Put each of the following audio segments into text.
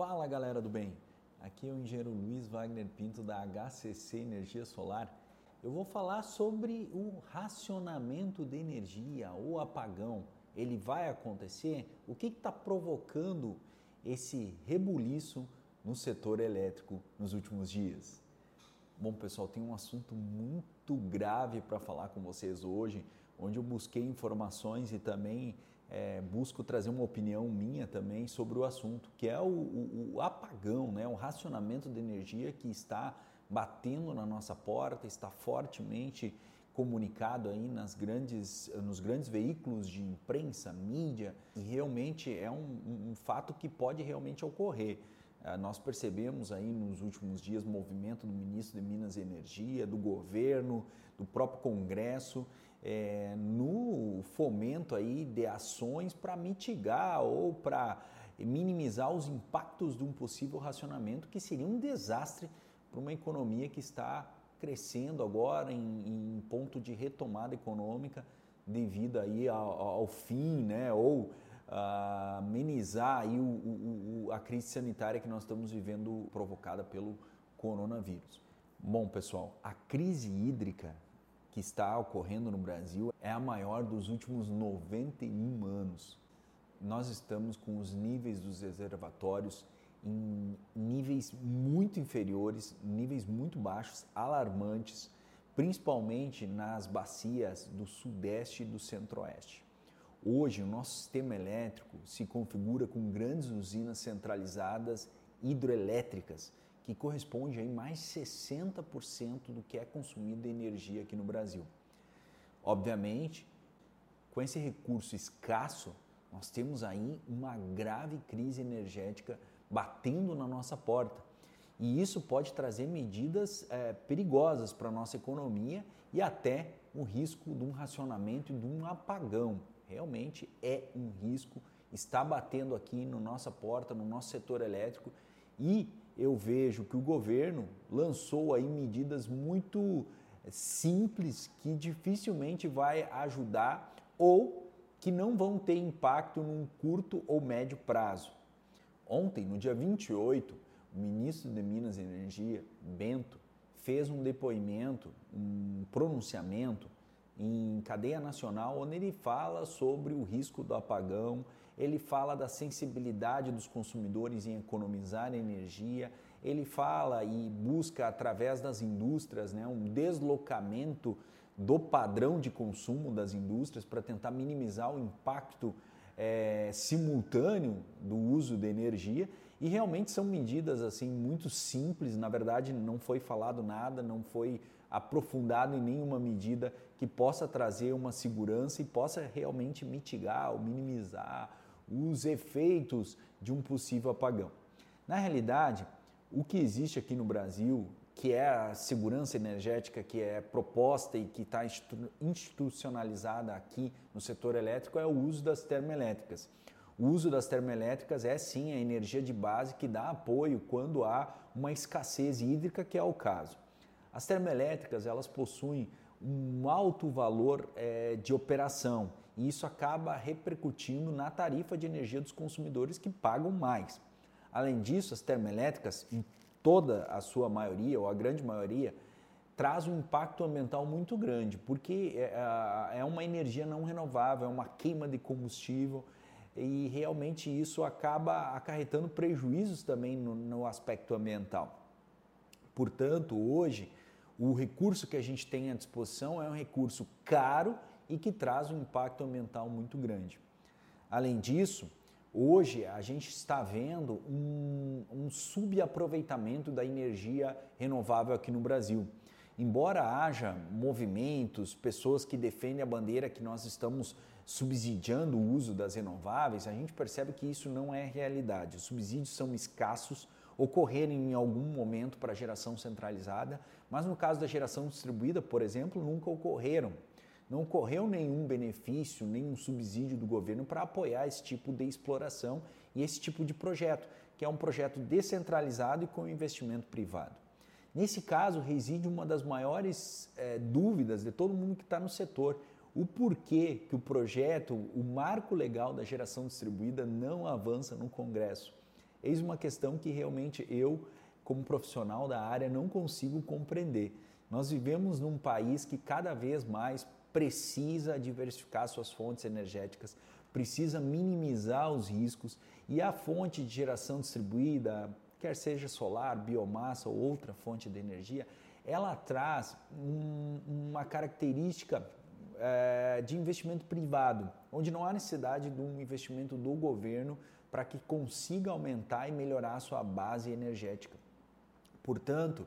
Fala galera do bem, aqui é o engenheiro Luiz Wagner Pinto da HCC Energia Solar. Eu vou falar sobre o racionamento de energia ou apagão. Ele vai acontecer? O que está provocando esse rebuliço no setor elétrico nos últimos dias? Bom, pessoal, tem um assunto muito grave para falar com vocês hoje, onde eu busquei informações e também é, busco trazer uma opinião minha também sobre o assunto, que é o, o, o apagão, né? o racionamento de energia que está batendo na nossa porta, está fortemente comunicado aí nas grandes, nos grandes veículos de imprensa, mídia, e realmente é um, um fato que pode realmente ocorrer. Ah, nós percebemos aí nos últimos dias movimento do ministro de Minas e Energia, do governo, do próprio Congresso, é, no fomento aí de ações para mitigar ou para minimizar os impactos de um possível racionamento que seria um desastre para uma economia que está crescendo agora em, em ponto de retomada econômica devido aí ao, ao fim, né, ou amenizar aí o, o, a crise sanitária que nós estamos vivendo provocada pelo coronavírus. Bom, pessoal, a crise hídrica que está ocorrendo no Brasil é a maior dos últimos 91 anos. Nós estamos com os níveis dos reservatórios em níveis muito inferiores, níveis muito baixos, alarmantes, principalmente nas bacias do Sudeste e do Centro-Oeste. Hoje, o nosso sistema elétrico se configura com grandes usinas centralizadas hidroelétricas, que corresponde a mais 60% do que é consumido de energia aqui no Brasil. Obviamente, com esse recurso escasso, nós temos aí uma grave crise energética batendo na nossa porta. E isso pode trazer medidas é, perigosas para a nossa economia e até o risco de um racionamento e de um apagão realmente é um risco, está batendo aqui na no nossa porta, no nosso setor elétrico e eu vejo que o governo lançou aí medidas muito simples que dificilmente vai ajudar ou que não vão ter impacto num curto ou médio prazo. Ontem, no dia 28, o ministro de Minas e Energia, Bento, fez um depoimento, um pronunciamento em cadeia nacional, onde ele fala sobre o risco do apagão, ele fala da sensibilidade dos consumidores em economizar energia, ele fala e busca através das indústrias né, um deslocamento do padrão de consumo das indústrias para tentar minimizar o impacto é, simultâneo do uso de energia e realmente são medidas assim muito simples. Na verdade, não foi falado nada, não foi aprofundado em nenhuma medida que possa trazer uma segurança e possa realmente mitigar ou minimizar os efeitos de um possível apagão. Na realidade, o que existe aqui no Brasil que é a segurança energética que é proposta e que está institucionalizada aqui no setor elétrico é o uso das termoelétricas. O uso das termoelétricas é sim a energia de base que dá apoio quando há uma escassez hídrica, que é o caso. As termoelétricas elas possuem um alto valor é, de operação e isso acaba repercutindo na tarifa de energia dos consumidores que pagam mais. Além disso, as termoelétricas, toda a sua maioria, ou a grande maioria, traz um impacto ambiental muito grande, porque é, é uma energia não renovável, é uma queima de combustível e realmente isso acaba acarretando prejuízos também no, no aspecto ambiental. Portanto, hoje, o recurso que a gente tem à disposição é um recurso caro e que traz um impacto ambiental muito grande. Além disso, Hoje a gente está vendo um, um subaproveitamento da energia renovável aqui no Brasil. Embora haja movimentos, pessoas que defendem a bandeira que nós estamos subsidiando o uso das renováveis, a gente percebe que isso não é realidade. Os subsídios são escassos, ocorrerem em algum momento para a geração centralizada, mas no caso da geração distribuída, por exemplo, nunca ocorreram não ocorreu nenhum benefício, nenhum subsídio do governo para apoiar esse tipo de exploração e esse tipo de projeto, que é um projeto descentralizado e com investimento privado. Nesse caso, reside uma das maiores é, dúvidas de todo mundo que está no setor. O porquê que o projeto, o marco legal da geração distribuída, não avança no Congresso. Eis uma questão que realmente eu, como profissional da área, não consigo compreender. Nós vivemos num país que cada vez mais precisa diversificar suas fontes energéticas, precisa minimizar os riscos e a fonte de geração distribuída, quer seja solar, biomassa ou outra fonte de energia, ela traz um, uma característica é, de investimento privado, onde não há necessidade de um investimento do governo para que consiga aumentar e melhorar a sua base energética. Portanto,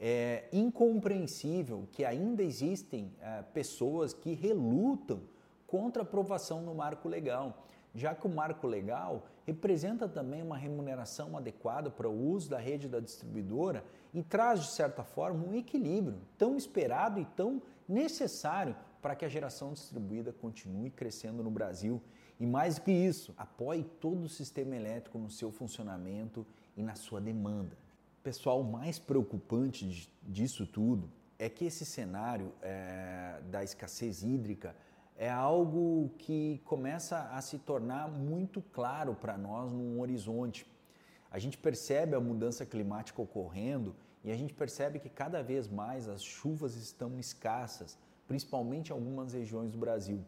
é incompreensível que ainda existem é, pessoas que relutam contra a aprovação no marco legal, já que o marco legal representa também uma remuneração adequada para o uso da rede da distribuidora e traz, de certa forma, um equilíbrio tão esperado e tão necessário para que a geração distribuída continue crescendo no Brasil. E mais do que isso, apoie todo o sistema elétrico no seu funcionamento e na sua demanda. Pessoal, o mais preocupante disso tudo é que esse cenário é, da escassez hídrica é algo que começa a se tornar muito claro para nós num horizonte. A gente percebe a mudança climática ocorrendo e a gente percebe que cada vez mais as chuvas estão escassas, principalmente em algumas regiões do Brasil.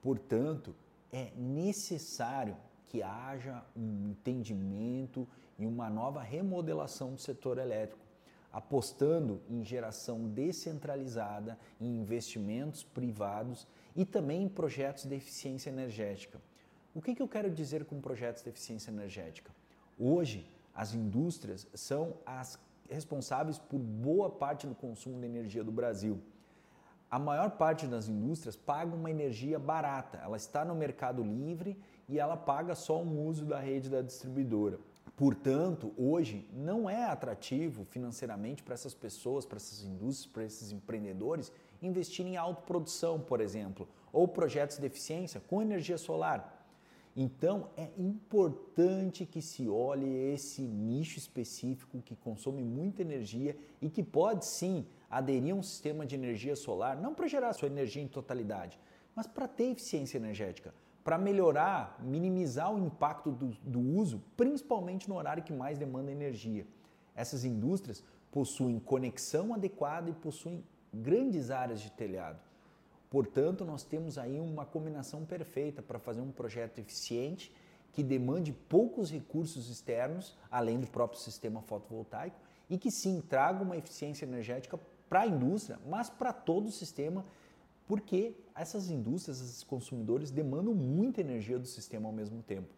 Portanto, é necessário que haja um entendimento e uma nova remodelação do setor elétrico, apostando em geração descentralizada, em investimentos privados e também em projetos de eficiência energética. O que, que eu quero dizer com projetos de eficiência energética? Hoje, as indústrias são as responsáveis por boa parte do consumo de energia do Brasil. A maior parte das indústrias paga uma energia barata, ela está no mercado livre e ela paga só um uso da rede da distribuidora. Portanto, hoje não é atrativo financeiramente para essas pessoas, para essas indústrias, para esses empreendedores investir em autoprodução, por exemplo, ou projetos de eficiência com energia solar. Então é importante que se olhe esse nicho específico que consome muita energia e que pode sim aderir a um sistema de energia solar, não para gerar sua energia em totalidade, mas para ter eficiência energética, para melhorar, minimizar o impacto do, do uso, principalmente no horário que mais demanda energia. Essas indústrias possuem conexão adequada e possuem grandes áreas de telhado. Portanto, nós temos aí uma combinação perfeita para fazer um projeto eficiente que demande poucos recursos externos, além do próprio sistema fotovoltaico, e que sim traga uma eficiência energética para a indústria, mas para todo o sistema, porque essas indústrias, esses consumidores demandam muita energia do sistema ao mesmo tempo.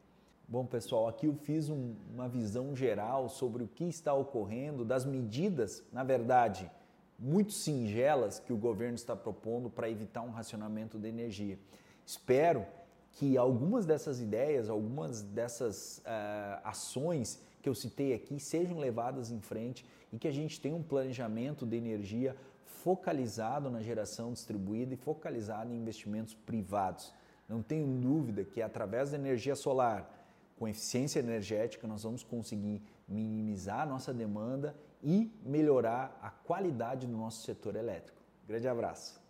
Bom, pessoal, aqui eu fiz um, uma visão geral sobre o que está ocorrendo, das medidas, na verdade, muito singelas que o governo está propondo para evitar um racionamento de energia. Espero que algumas dessas ideias, algumas dessas uh, ações que eu citei aqui sejam levadas em frente e que a gente tenha um planejamento de energia focalizado na geração distribuída e focalizado em investimentos privados. Não tenho dúvida que através da energia solar, com eficiência energética, nós vamos conseguir minimizar a nossa demanda e melhorar a qualidade do nosso setor elétrico. Grande abraço.